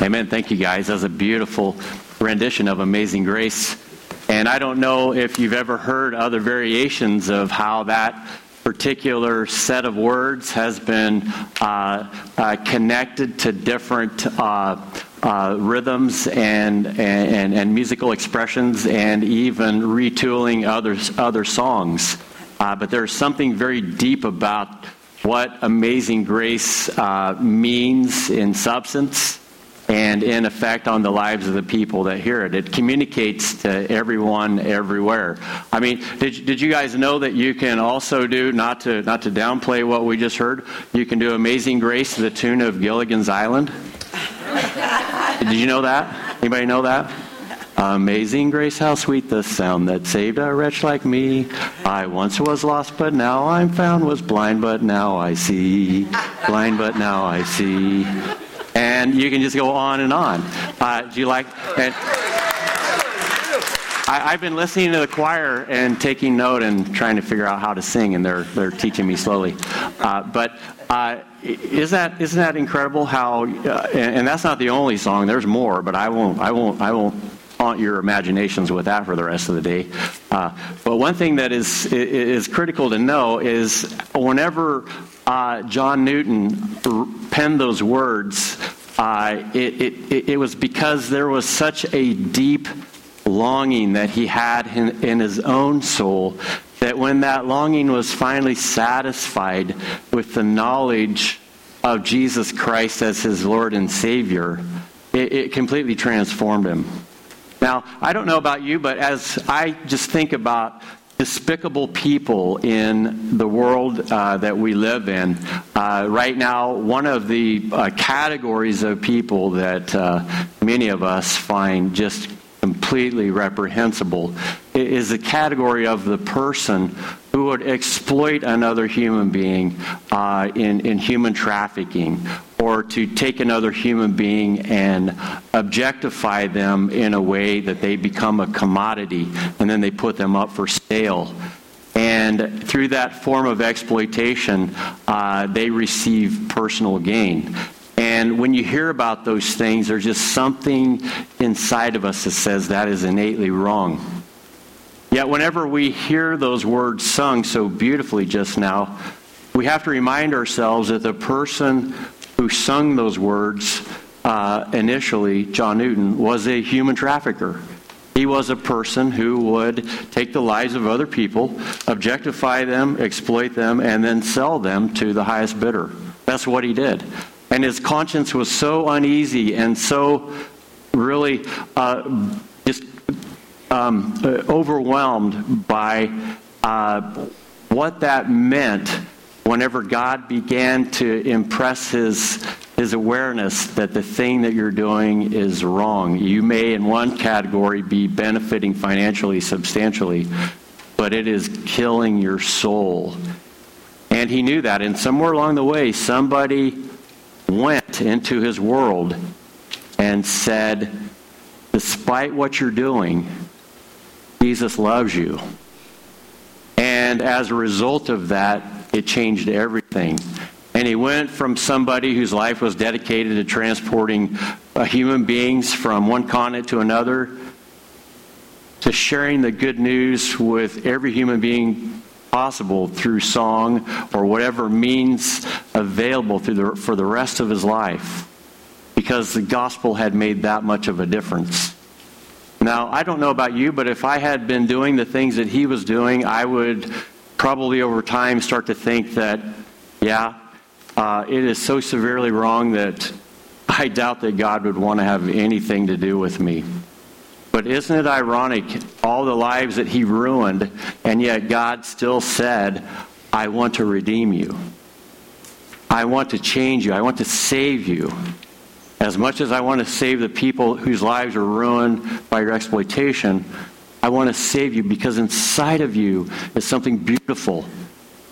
Amen. Thank you, guys. That's a beautiful rendition of Amazing Grace. And I don't know if you've ever heard other variations of how that particular set of words has been uh, uh, connected to different uh, uh rhythms and, and, and, musical expressions and even retooling other, other songs. Uh, but there's something very deep about what Amazing Grace uh, means in substance and in effect on the lives of the people that hear it. It communicates to everyone everywhere. I mean, did, did you guys know that you can also do, not to, not to downplay what we just heard, you can do Amazing Grace to the tune of Gilligan's Island? did you know that? Anybody know that? Amazing grace, how sweet the sound that saved a wretch like me. I once was lost, but now I'm found, was blind, but now I see. Blind, but now I see and you can just go on and on. Uh, do you like? And I, have been listening to the choir and taking note and trying to figure out how to sing, and they're they're teaching me slowly. Uh, but uh, is that isn't that incredible? How uh, and, and, that's not the only song. There's more, but I won't I won't I won't haunt your imaginations with that for the rest of the day. Uh, but one thing that is is critical to know is whenever uh, John Newton penned those words, uh, it, it, it, was because there was such a deep longing that he had in, in his own soul that when that longing was finally satisfied with the knowledge of Jesus Christ as his Lord and Savior, it, it completely transformed him. Now, I don't know about you, but as I just think about despicable people in the world uh, that we live in. Uh, right now, one of the uh, categories of people that uh, many of us find just completely reprehensible is the category of the person who would exploit another human being uh, in, in human trafficking or to take another human being and objectify them in a way that they become a commodity and then they put them up for sale. And through that form of exploitation, uh, they receive personal gain. And when you hear about those things, there's just something inside of us that says that is innately wrong. Yet, whenever we hear those words sung so beautifully just now, we have to remind ourselves that the person who sung those words uh, initially, John Newton, was a human trafficker. He was a person who would take the lives of other people, objectify them, exploit them, and then sell them to the highest bidder. That's what he did. And his conscience was so uneasy and so really uh, um, uh, overwhelmed by uh, what that meant whenever God began to impress his, his awareness that the thing that you're doing is wrong. You may, in one category, be benefiting financially substantially, but it is killing your soul. And he knew that. And somewhere along the way, somebody went into his world and said, Despite what you're doing, Jesus loves you. And as a result of that, it changed everything. And he went from somebody whose life was dedicated to transporting uh, human beings from one continent to another to sharing the good news with every human being possible through song or whatever means available the, for the rest of his life because the gospel had made that much of a difference. Now, I don't know about you, but if I had been doing the things that he was doing, I would probably over time start to think that, yeah, uh, it is so severely wrong that I doubt that God would want to have anything to do with me. But isn't it ironic, all the lives that he ruined, and yet God still said, I want to redeem you. I want to change you. I want to save you. As much as I want to save the people whose lives are ruined by your exploitation, I want to save you because inside of you is something beautiful.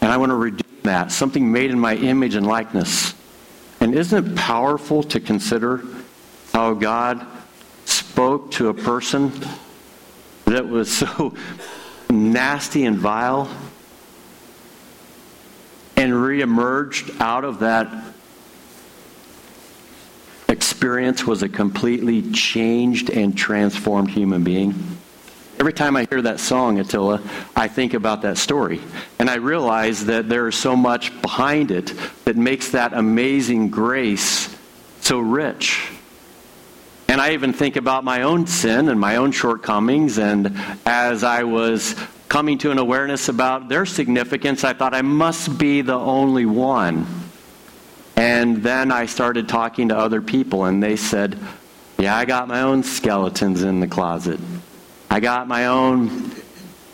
And I want to redeem that, something made in my image and likeness. And isn't it powerful to consider how God spoke to a person that was so nasty and vile and reemerged out of that experience was a completely changed and transformed human being. Every time I hear that song, Attila, I think about that story. And I realize that there is so much behind it that makes that amazing grace so rich. And I even think about my own sin and my own shortcomings. And as I was coming to an awareness about their significance, I thought I must be the only one. And then I started talking to other people, and they said, Yeah, I got my own skeletons in the closet. I got my own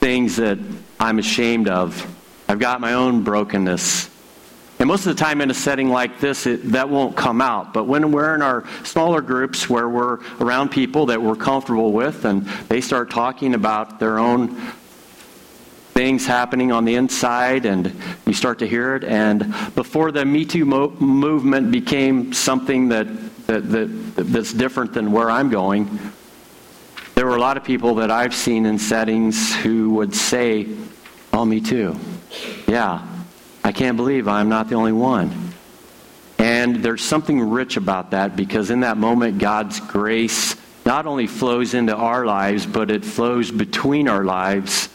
things that I'm ashamed of. I've got my own brokenness. And most of the time in a setting like this, it, that won't come out. But when we're in our smaller groups where we're around people that we're comfortable with and they start talking about their own things happening on the inside and you start to hear it. And before the Me Too mo- movement became something that, that, that, that's different than where I'm going, there were a lot of people that I've seen in settings who would say, Oh, me too. Yeah, I can't believe I'm not the only one. And there's something rich about that because in that moment, God's grace not only flows into our lives, but it flows between our lives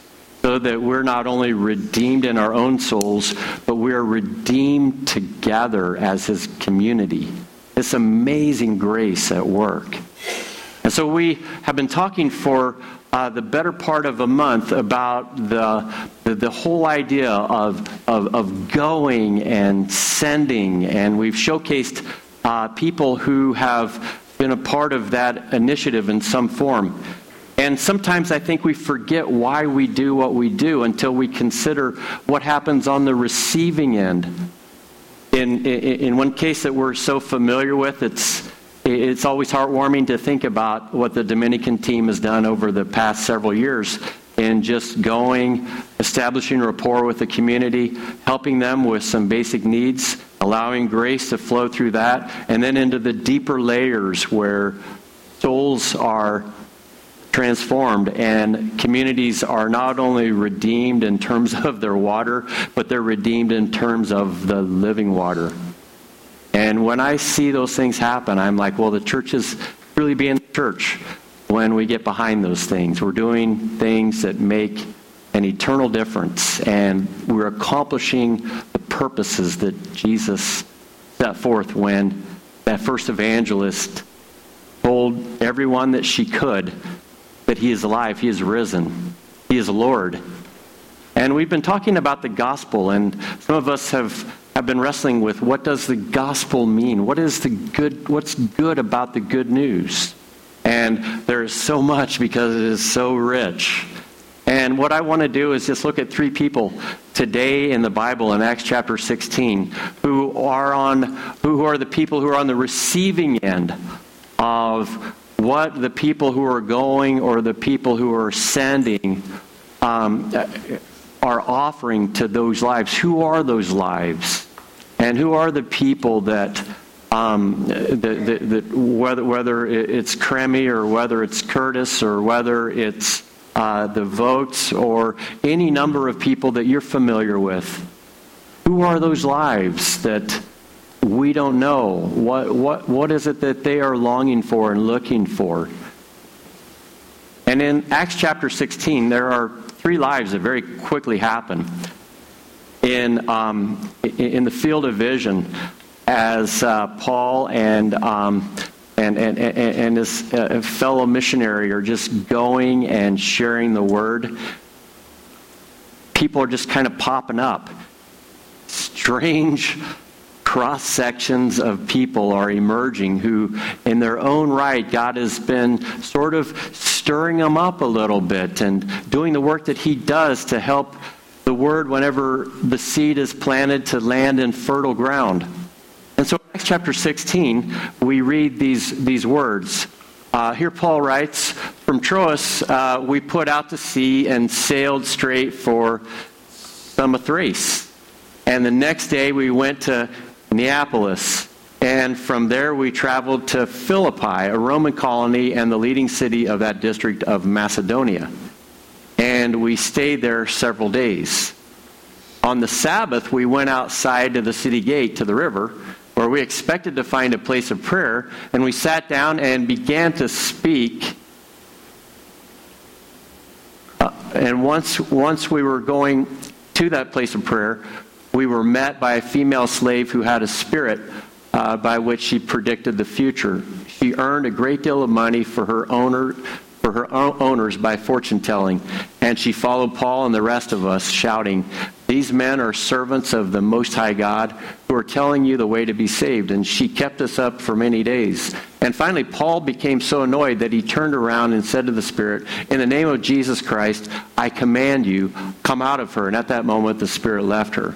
so that we're not only redeemed in our own souls, but we're redeemed together as His community. This amazing grace at work. And so we have been talking for uh, the better part of a month about the, the, the whole idea of, of, of, going and sending. And we've showcased uh, people who have been a part of that initiative in some form. And sometimes I think we forget why we do what we do until we consider what happens on the receiving end. In, in, one case that we're so familiar with, it's it's always heartwarming to think about what the Dominican team has done over the past several years in just going, establishing rapport with the community, helping them with some basic needs, allowing grace to flow through that, and then into the deeper layers where souls are transformed and communities are not only redeemed in terms of their water, but they're redeemed in terms of the living water. And when I see those things happen, I'm like, well, the church is really being the church when we get behind those things. We're doing things that make an eternal difference, and we're accomplishing the purposes that Jesus set forth when that first evangelist told everyone that she could that he is alive, he is risen, he is Lord. And we've been talking about the gospel, and some of us have have been wrestling with what does the gospel mean? What is the good what's good about the good news? And there is so much because it is so rich. And what I want to do is just look at three people today in the Bible in Acts chapter 16 who are on who are the people who are on the receiving end of what the people who are going or the people who are sending um, are offering to those lives. Who are those lives? And who are the people that, um, that, that, that whether, whether it's Cremy or whether it's Curtis or whether it's uh, the votes or any number of people that you're familiar with, who are those lives that we don't know? What, what, what is it that they are longing for and looking for? And in Acts chapter 16, there are three lives that very quickly happen in, um, in the field of vision as uh, Paul and, um, and, and, and his uh, fellow missionary are just going and sharing the word. People are just kind of popping up. Strange cross sections of people are emerging who, in their own right, God has been sort of stirring them up a little bit and doing the work that He does to help the word whenever the seed is planted to land in fertile ground. And so in Acts chapter 16, we read these, these words. Uh, here Paul writes, From Troas uh, we put out to sea and sailed straight for Samothrace. And the next day we went to Neapolis. And from there we traveled to Philippi, a Roman colony and the leading city of that district of Macedonia and we stayed there several days. On the Sabbath, we went outside to the city gate to the river, where we expected to find a place of prayer, and we sat down and began to speak. Uh, and once, once we were going to that place of prayer, we were met by a female slave who had a spirit uh, by which she predicted the future. She earned a great deal of money for her owner for her owners by fortune telling. And she followed Paul and the rest of us, shouting, These men are servants of the Most High God who are telling you the way to be saved. And she kept us up for many days. And finally, Paul became so annoyed that he turned around and said to the Spirit, In the name of Jesus Christ, I command you, come out of her. And at that moment, the Spirit left her.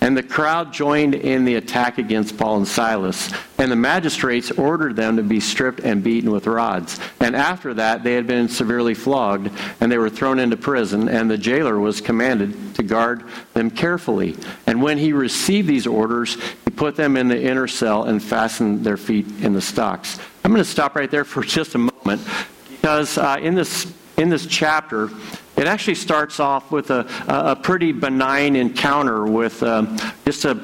And the crowd joined in the attack against Paul and Silas. And the magistrates ordered them to be stripped and beaten with rods. And after that, they had been severely flogged, and they were thrown into prison, and the jailer was commanded to guard them carefully. And when he received these orders, he put them in the inner cell and fastened their feet in the stocks. I'm going to stop right there for just a moment, because uh, in, this, in this chapter, it actually starts off with a, a pretty benign encounter with um, just a,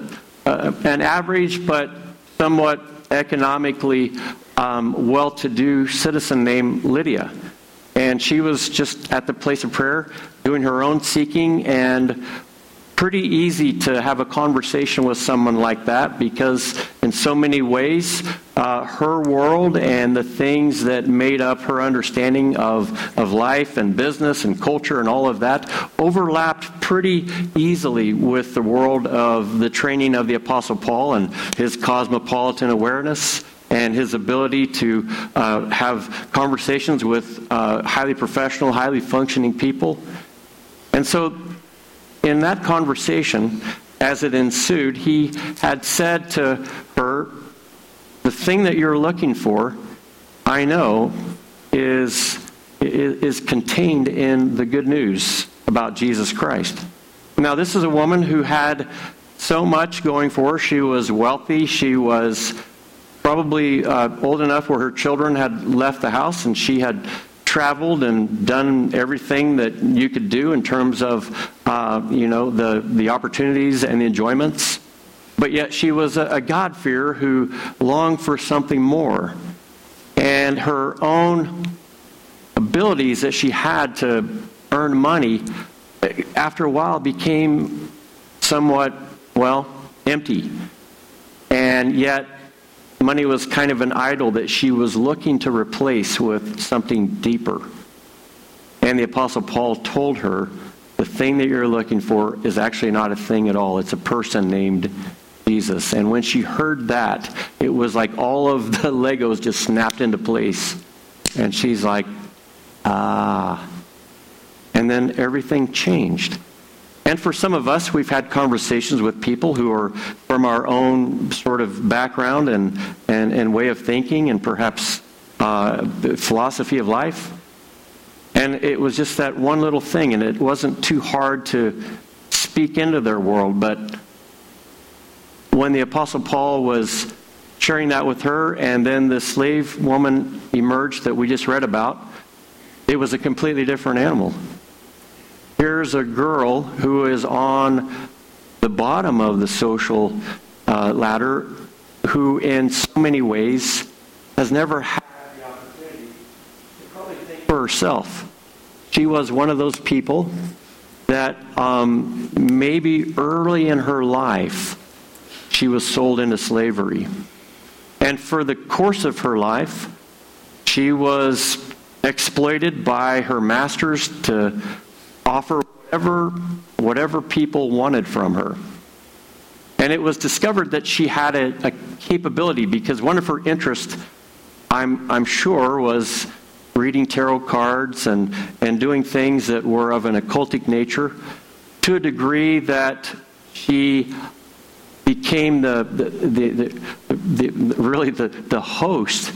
an average but somewhat economically um, well to do citizen named Lydia. And she was just at the place of prayer doing her own seeking and pretty easy to have a conversation with someone like that because, in so many ways, uh, her world and the things that made up her understanding of, of life and business and culture and all of that overlapped pretty easily with the world of the training of the Apostle Paul and his cosmopolitan awareness and his ability to uh, have conversations with uh, highly professional, highly functioning people. And so in that conversation, as it ensued, he had said to her, The thing that you're looking for, I know, is, is contained in the good news about Jesus Christ. Now, this is a woman who had so much going for her. She was wealthy. She was probably uh, old enough where her children had left the house and she had traveled and done everything that you could do in terms of, uh, you know, the, the opportunities and the enjoyments. But yet she was a, a God-fearer who longed for something more. And her own abilities that she had to earn money, after a while, became somewhat, well, empty. And yet Money was kind of an idol that she was looking to replace with something deeper. And the Apostle Paul told her, the thing that you're looking for is actually not a thing at all. It's a person named Jesus. And when she heard that, it was like all of the Legos just snapped into place. And she's like, ah. And then everything changed. And for some of us, we've had conversations with people who are from our own sort of background and, and, and way of thinking and perhaps uh, philosophy of life. And it was just that one little thing, and it wasn't too hard to speak into their world. But when the Apostle Paul was sharing that with her, and then the slave woman emerged that we just read about, it was a completely different animal. Here's a girl who is on the bottom of the social uh, ladder who, in so many ways, has never had the opportunity to probably think for herself. She was one of those people that um, maybe early in her life she was sold into slavery. And for the course of her life, she was exploited by her masters to offer whatever, whatever people wanted from her. And it was discovered that she had a, a capability because one of her interests, I'm, I'm sure, was reading tarot cards and, and doing things that were of an occultic nature to a degree that she became the, the, the, the, the really the, the host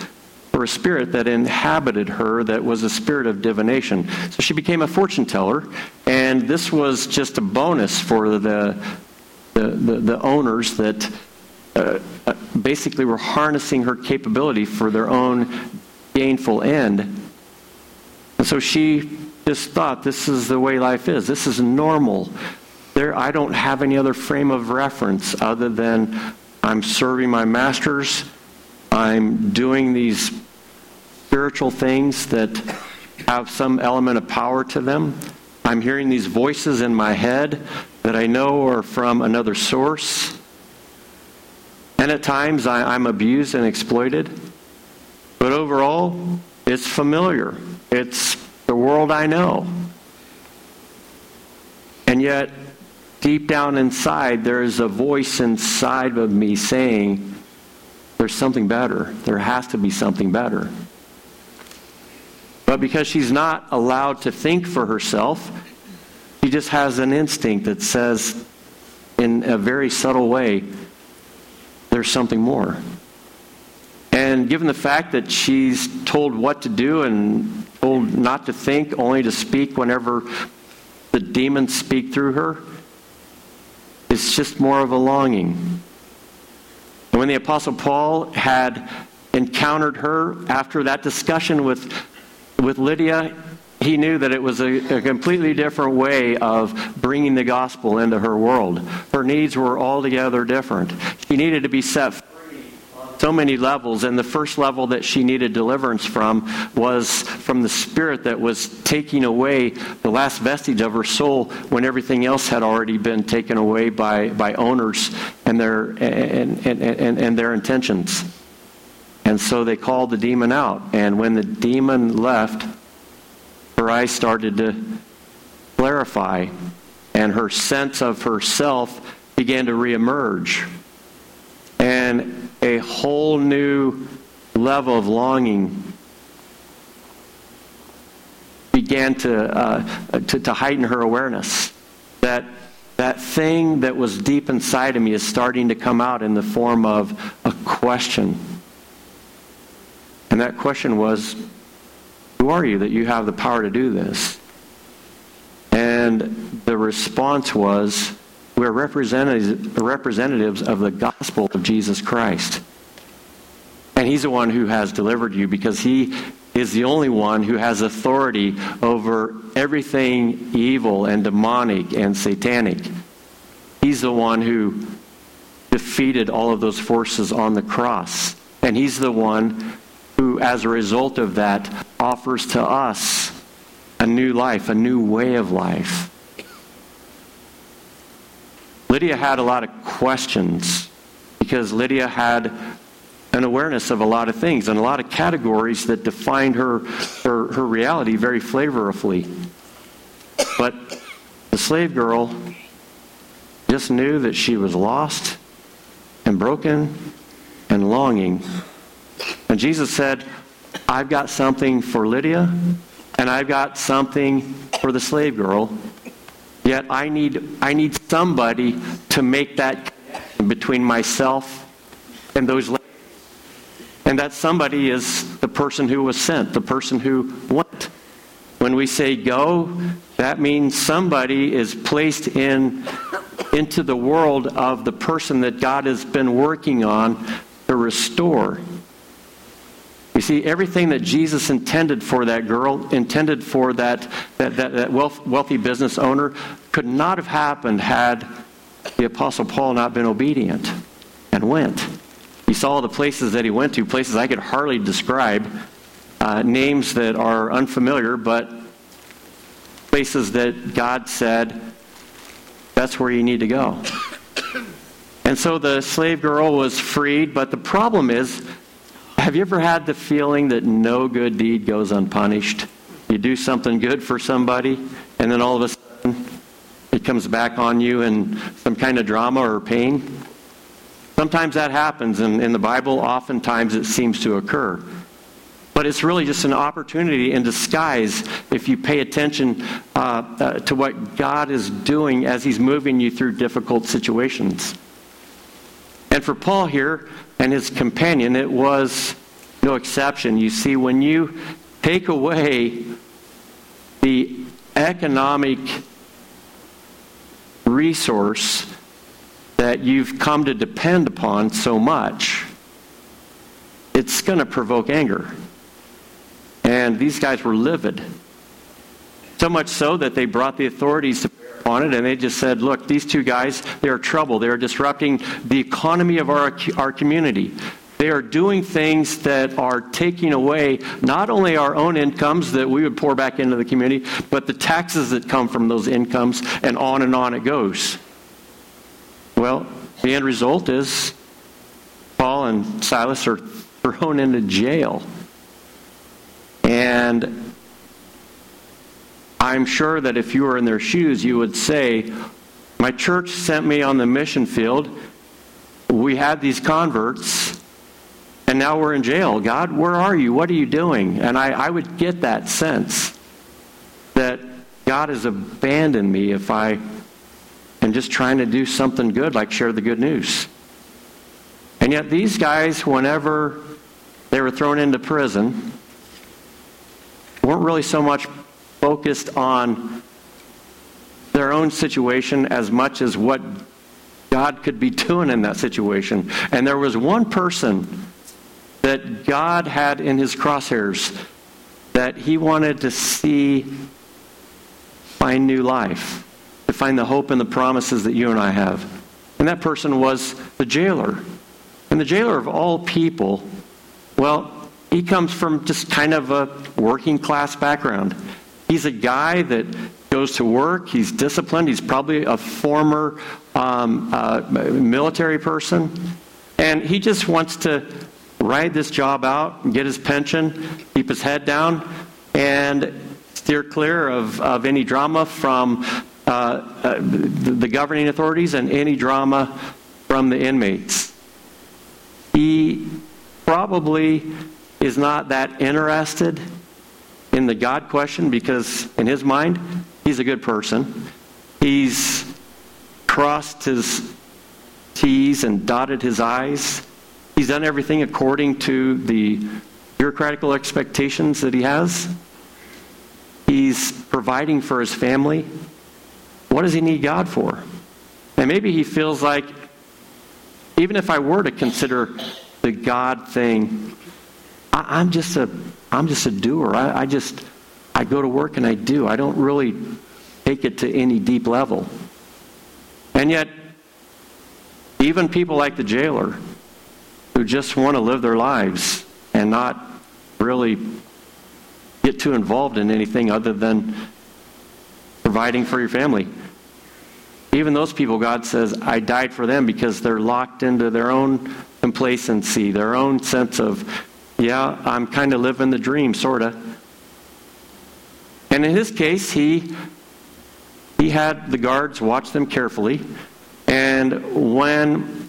for a spirit that inhabited her that was a spirit of divination. So she became a fortune teller, and this was just a bonus for the, the, the, the owners that uh, uh basically were harnessing her capability for their own gainful end. And so she just thought this is the way life is. This is normal. There, I don't have any other frame of reference other than I'm serving my masters. I'm doing these spiritual things that have some element of power to them. I'm hearing these voices in my head that I know are from another source. And at times I, am abused and exploited. But overall, it's familiar. It's the world I know. And yet, deep down inside, there is a voice inside of me saying, there's something better. There has to be something better. But because she's not allowed to think for herself, she just has an instinct that says, in a very subtle way, there's something more. And given the fact that she's told what to do and told not to think, only to speak whenever the demons speak through her, it's just more of a longing. And when the Apostle Paul had encountered her after that discussion with, with Lydia, he knew that it was a, a, completely different way of bringing the gospel into her world. Her needs were altogether different. She needed to be set free. so many levels, and the first level that she needed deliverance from was from the spirit that was taking away the last vestige of her soul when everything else had already been taken away by, by owners and their, and, and, and, and their intentions. And so they called the demon out. And when the demon left, her eyes started to clarify, and her sense of herself began to reemerge. And a whole new level of longing began to, uh, to, to heighten her awareness that that thing that was deep inside of me is starting to come out in the form of a question. And that question was, Who are you that you have the power to do this? And the response was, we're representatives of the gospel of Jesus Christ. And He's the one who has delivered you because He is the only one who has authority over everything evil and demonic and satanic. He's the one who defeated all of those forces on the cross. And He's the one who, as a result of that, offers to us a new life, a new way of life. Lydia had a lot of questions because Lydia had an awareness of a lot of things and a lot of categories that defined her, her, her reality very flavorfully. But the slave girl just knew that she was lost and broken and longing. And Jesus said, I've got something for Lydia, and I've got something for the slave girl, Yet I need, I need somebody to make that connection between myself and those ladies. And that somebody is the person who was sent, the person who went. When we say go, that means somebody is placed in into the world of the person that God has been working on to restore. You see, everything that Jesus intended for that girl, intended for that, that, that, that wealth, wealthy business owner, could not have happened had the Apostle Paul not been obedient and went. He saw the places that he went to, places I could hardly describe, uh, names that are unfamiliar, but places that God said, that's where you need to go. And so the slave girl was freed, but the problem is have you ever had the feeling that no good deed goes unpunished? You do something good for somebody, and then all of a sudden it comes back on you in some kind of drama or pain? Sometimes that happens, and in the Bible, oftentimes it seems to occur. But it's really just an opportunity in disguise if you pay attention uh, uh, to what God is doing as He's moving you through difficult situations. And for Paul here and his companion, it was no exception. You see, when you take away the economic resource that you've come to depend upon so much, it's going to provoke anger. And these guys were livid. So much so that they brought the authorities to on it and they just said, look, these two guys, they're trouble. They're disrupting the economy of our, our community. They are doing things that are taking away not only our own incomes that we would pour back into the community, but the taxes that come from those incomes, and on and on it goes. Well, the end result is Paul and Silas are thrown into jail. And I'm sure that if you were in their shoes, you would say, My church sent me on the mission field. We had these converts, and now we're in jail. God, where are you? What are you doing? And I, I would get that sense that God has abandoned me if I am just trying to do something good, like share the good news. And yet, these guys, whenever they were thrown into prison, weren't really so much focused on their own situation as much as what God could be doing in that situation. And there was one person that God had in his crosshairs that he wanted to see find new life, to find the hope and the promises that you and I have. And that person was the jailer. And the jailer of all people, well, he comes from just kind of a working class background. He's a guy that goes to work. He's disciplined. He's probably a former um, uh, military person. And he just wants to ride this job out get his pension, keep his head down, and steer clear of, of any drama from uh, uh, the governing authorities and any drama from the inmates. He probably is not that interested in the God question because, in his mind, he's a good person. He's crossed his T's and dotted his I's. He's done everything according to the bureaucratical expectations that he has. He's providing for his family. What does he need God for? And maybe he feels like, even if I were to consider the God thing, I, am just a I'm just a doer. I, I just, I go to work and I do. I don't really take it to any deep level. And yet, even people like the jailer, who just want to live their lives and not really get too involved in anything other than providing for your family. Even those people, God says, I died for them because they're locked into their own complacency, their own sense of yeah, I'm kind of living the dream, sort of. And in his case, he he had the guards watch them carefully, and when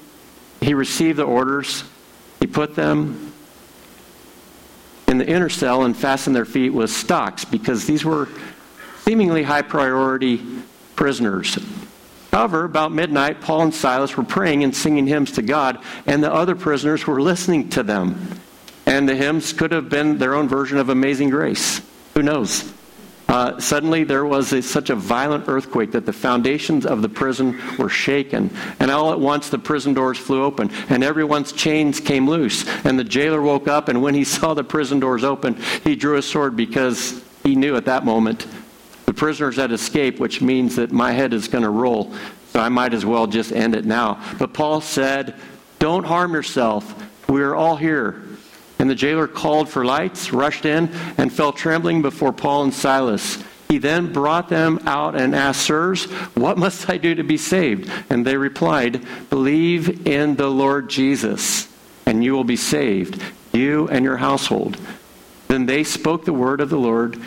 he received the orders, he put them in the inner cell and fastened their feet with stocks because these were seemingly high priority prisoners. However, about midnight, Paul and Silas were praying and singing hymns to God, and the other prisoners were listening to them. And the hymns could have been their own version of Amazing Grace. Who knows? Uh, suddenly there was a, such a violent earthquake that the foundations of the prison were shaken. And all at once the prison doors flew open, and everyone's chains came loose. And the jailer woke up, and when he saw the prison doors open, he drew a sword because he knew at that moment the prisoners had escaped, which means that my head is going to roll. So I might as well just end it now. But Paul said, Don't harm yourself. We're all here. And the jailer called for lights, rushed in, and fell trembling before Paul and Silas. He then brought them out and asked, Sirs, what must I do to be saved? And they replied, Believe in the Lord Jesus, and you will be saved, you and your household. Then they spoke the word of the Lord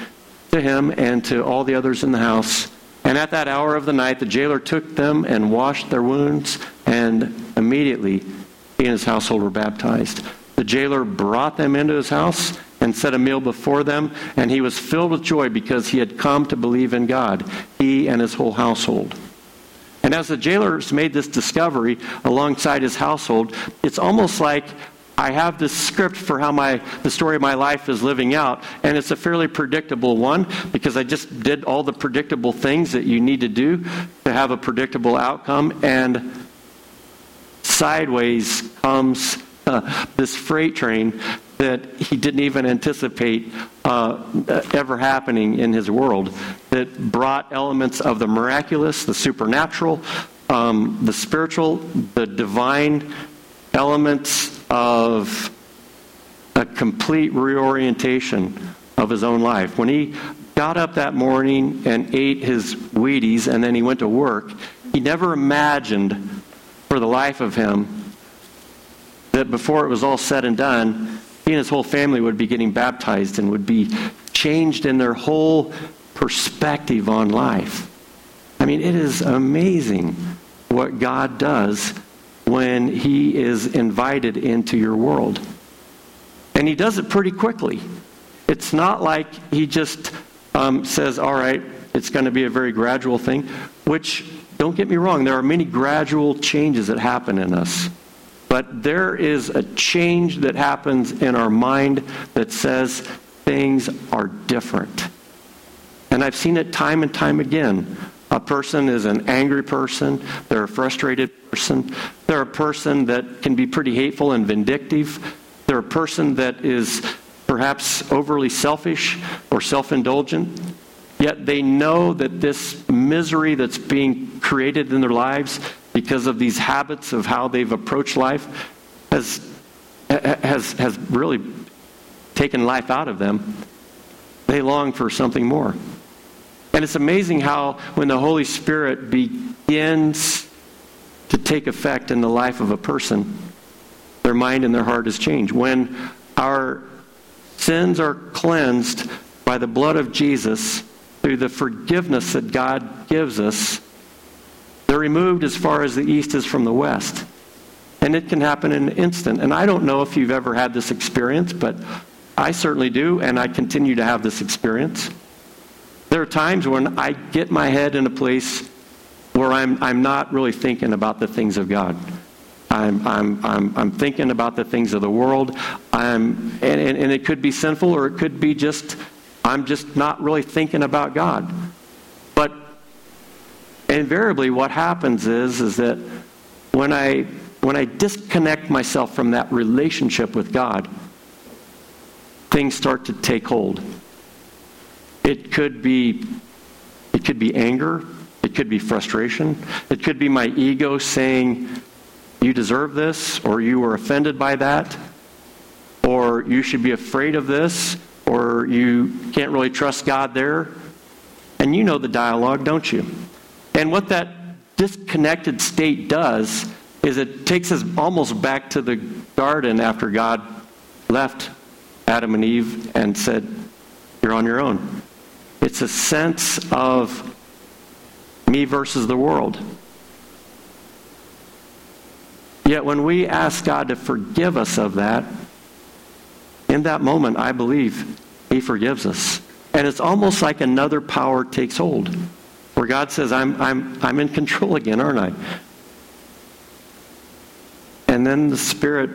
to him and to all the others in the house. And at that hour of the night, the jailer took them and washed their wounds, and immediately he and his household were baptized. The jailer brought them into his house and set a meal before them, and he was filled with joy because he had come to believe in God, he and his whole household. And as the jailers made this discovery alongside his household, it's almost like I have this script for how my the story of my life is living out, and it's a fairly predictable one because I just did all the predictable things that you need to do to have a predictable outcome. And sideways comes this freight train that he didn't even anticipate uh, ever happening in his world that brought elements of the miraculous, the supernatural, um, the spiritual, the divine elements of a complete reorientation of his own life. When he got up that morning and ate his Wheaties and then he went to work, he never imagined for the life of him that before it was all said and done, he and his whole family would be getting baptized and would be changed in their whole perspective on life. I mean, it is amazing what God does when He is invited into your world. And He does it pretty quickly. It's not like He just um, says, all right, it's going to be a very gradual thing, which, don't get me wrong, there are many gradual changes that happen in us. But there is a change that happens in our mind that says things are different. And I've seen it time and time again. A person is an angry person, they're a frustrated person, they're a person that can be pretty hateful and vindictive, they're a person that is perhaps overly selfish or self indulgent. Yet they know that this misery that's being created in their lives because of these habits of how they've approached life has, has, has really taken life out of them. They long for something more. And it's amazing how, when the Holy Spirit begins to take effect in the life of a person, their mind and their heart is changed. When our sins are cleansed by the blood of Jesus through the forgiveness that God gives us, they're removed as far as the east is from the west. And it can happen in an instant. And I don't know if you've ever had this experience, but I certainly do, and I continue to have this experience. There are times when I get my head in a place where I'm, I'm not really thinking about the things of God. I'm, I'm, I'm, I'm thinking about the things of the world. I'm, and, and, and it could be sinful or it could be just, I'm just not really thinking about God. Invariably what happens is, is that when I, when I disconnect myself from that relationship with God, things start to take hold. It could be it could be anger, it could be frustration, it could be my ego saying you deserve this or you were offended by that or you should be afraid of this or you can't really trust God there. And you know the dialogue, don't you? And what that disconnected state does is it takes us almost back to the garden after God left Adam and Eve and said, You're on your own. It's a sense of me versus the world. Yet when we ask God to forgive us of that, in that moment, I believe He forgives us. And it's almost like another power takes hold, where God says, I'm, I'm, I'm in control again, aren't I? And then the Spirit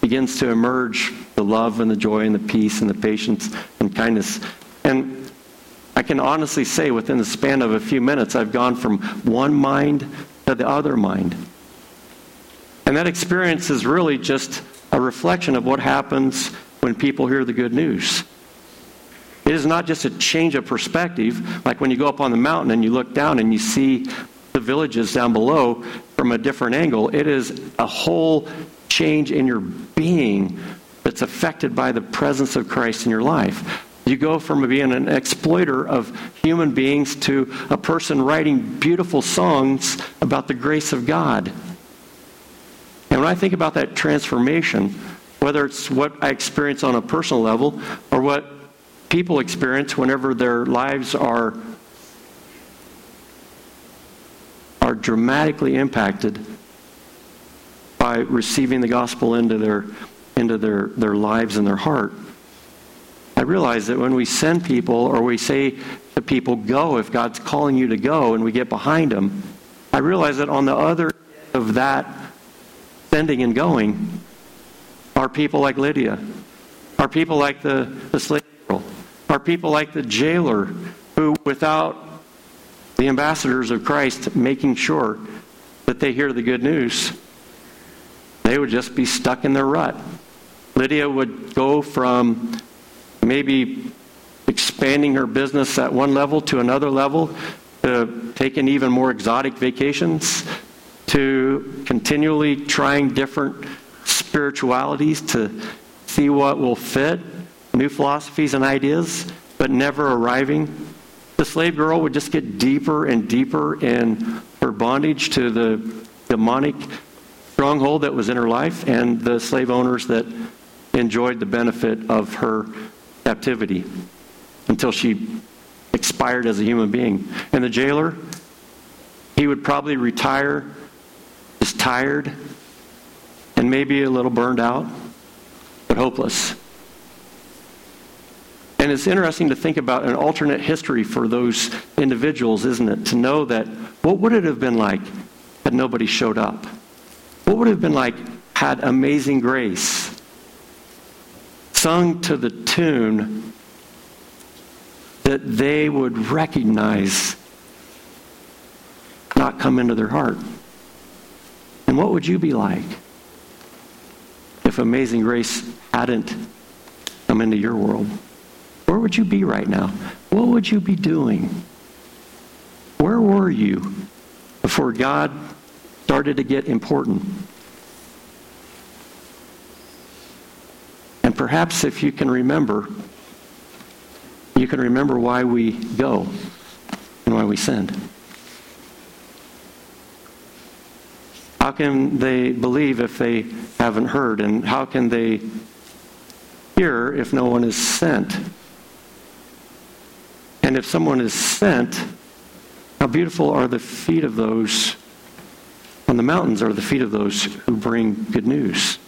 begins to emerge the love and the joy and the peace and the patience and kindness. And I can honestly say within the span of a few minutes, I've gone from one mind to the other mind. And that experience is really just a reflection of what happens when people hear the good news. It is not just a change of perspective, like when you go up on the mountain and you look down and you see the villages down below from a different angle. It is a whole change in your being that's affected by the presence of Christ in your life. You go from being an exploiter of human beings to a person writing beautiful songs about the grace of God. And when I think about that transformation, whether it's what I experience on a personal level or what people experience whenever their lives are are dramatically impacted by receiving the gospel into their into their, their lives and their heart. I realize that when we send people or we say to people, go if God's calling you to go, and we get behind them, I realize that on the other end of that sending and going are people like Lydia, are people like the, the slave are people like the jailer who, without the ambassadors of Christ making sure that they hear the good news, they would just be stuck in their rut. Lydia would go from maybe expanding her business at one level to another level, to taking even more exotic vacations, to continually trying different spiritualities to see what will fit, new philosophies and ideas, but never arriving. The slave girl would just get deeper and deeper in her bondage to the demonic stronghold that was in her life and the slave owners that enjoyed the benefit of her captivity until she expired as a human being. And the jailer, he would probably retire just tired and maybe a little burned out, but hopeless. And it's interesting to think about an alternate history for those individuals, isn't it? To know that what would it have been like had nobody showed up? What would it have been like had Amazing Grace sung to the tune that they would recognize not come into their heart? And what would you be like if Amazing Grace hadn't come into your world? Where would you be right now? What would you be doing? Where were you before God started to get important? And perhaps if you can remember, you can remember why we go and why we send. How can they believe if they haven't heard? And how can they hear if no one is sent? And if someone is sent, how beautiful are the feet of those on the mountains, are the feet of those who bring good news.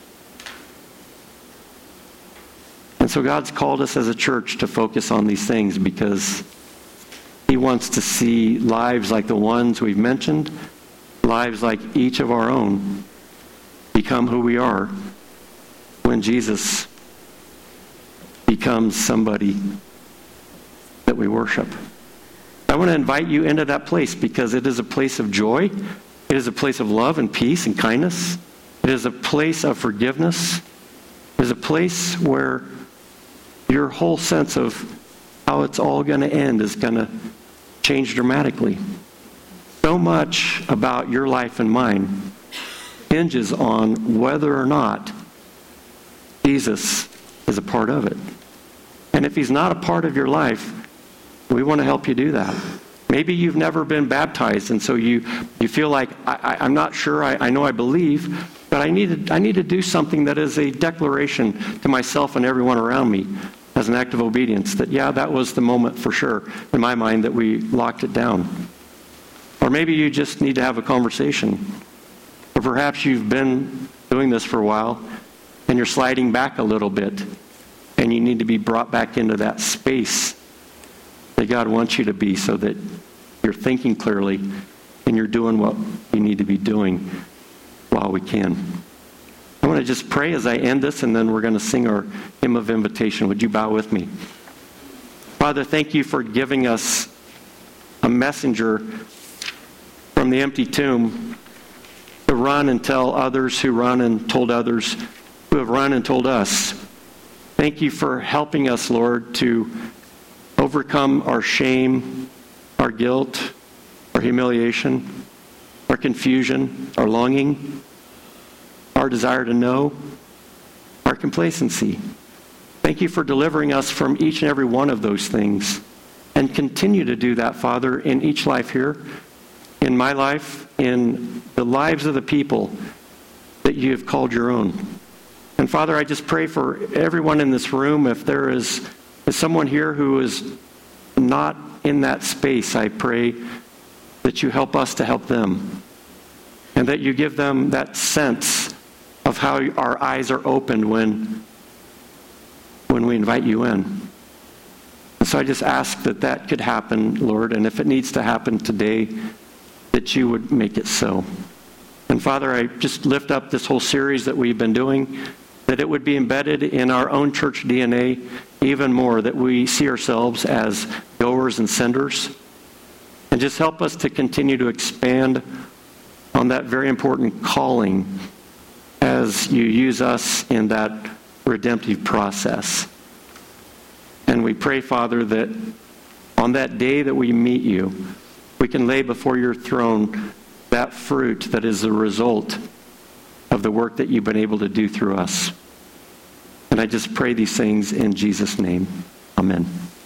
And so God's called us as a church to focus on these things because He wants to see lives like the ones we've mentioned, lives like each of our own, become who we are when Jesus becomes somebody that we worship. I want to invite you into that place because it is a place of joy. It is a place of love and peace and kindness. It is a place of forgiveness. It is a place where your whole sense of how it's all going to end is going to change dramatically. So much about your life and mine hinges on whether or not Jesus is a part of it. And if he's not a part of your life, we want to help you do that. Maybe you've never been baptized, and so you, you feel like, I, am not sure, I, I know I believe, but I need, to, I need to do something that is a declaration to myself and everyone around me as an act of obedience that, yeah, that was the moment for sure in my mind that we locked it down. Or maybe you just need to have a conversation. Or perhaps you've been doing this for a while and you're sliding back a little bit and you need to be brought back into that space that God wants you to be so that you're thinking clearly and you're doing what you need to be doing while we can. I want to just pray as I end this, and then we're going to sing our hymn of invitation. Would you bow with me? Father, thank you for giving us a messenger from the empty tomb to run and tell others who run and told others who have run and told us. Thank you for helping us, Lord, to overcome our shame, our guilt, our humiliation, our confusion, our longing our desire to know, our complacency. Thank you for delivering us from each and every one of those things. And continue to do that, Father, in each life here, in my life, in the lives of the people that you have called your own. And Father, I just pray for everyone in this room, if there is, is someone here who is not in that space, I pray that you help us to help them. And that you give them that sense of how our eyes are opened when, when we invite you in. And so I just ask that that could happen, Lord, and if it needs to happen today, that you would make it so. And Father, I just lift up this whole series that we've been doing that it would be embedded in our own church DNA even more, that we see ourselves as goers and senders. And just help us to continue to expand on that very important calling as you use us in that redemptive process. And we pray, Father, that on that day that we meet you, we can lay before your throne that fruit that is the result of the work that you've been able to do through us. And I just pray these things in Jesus' name. Amen.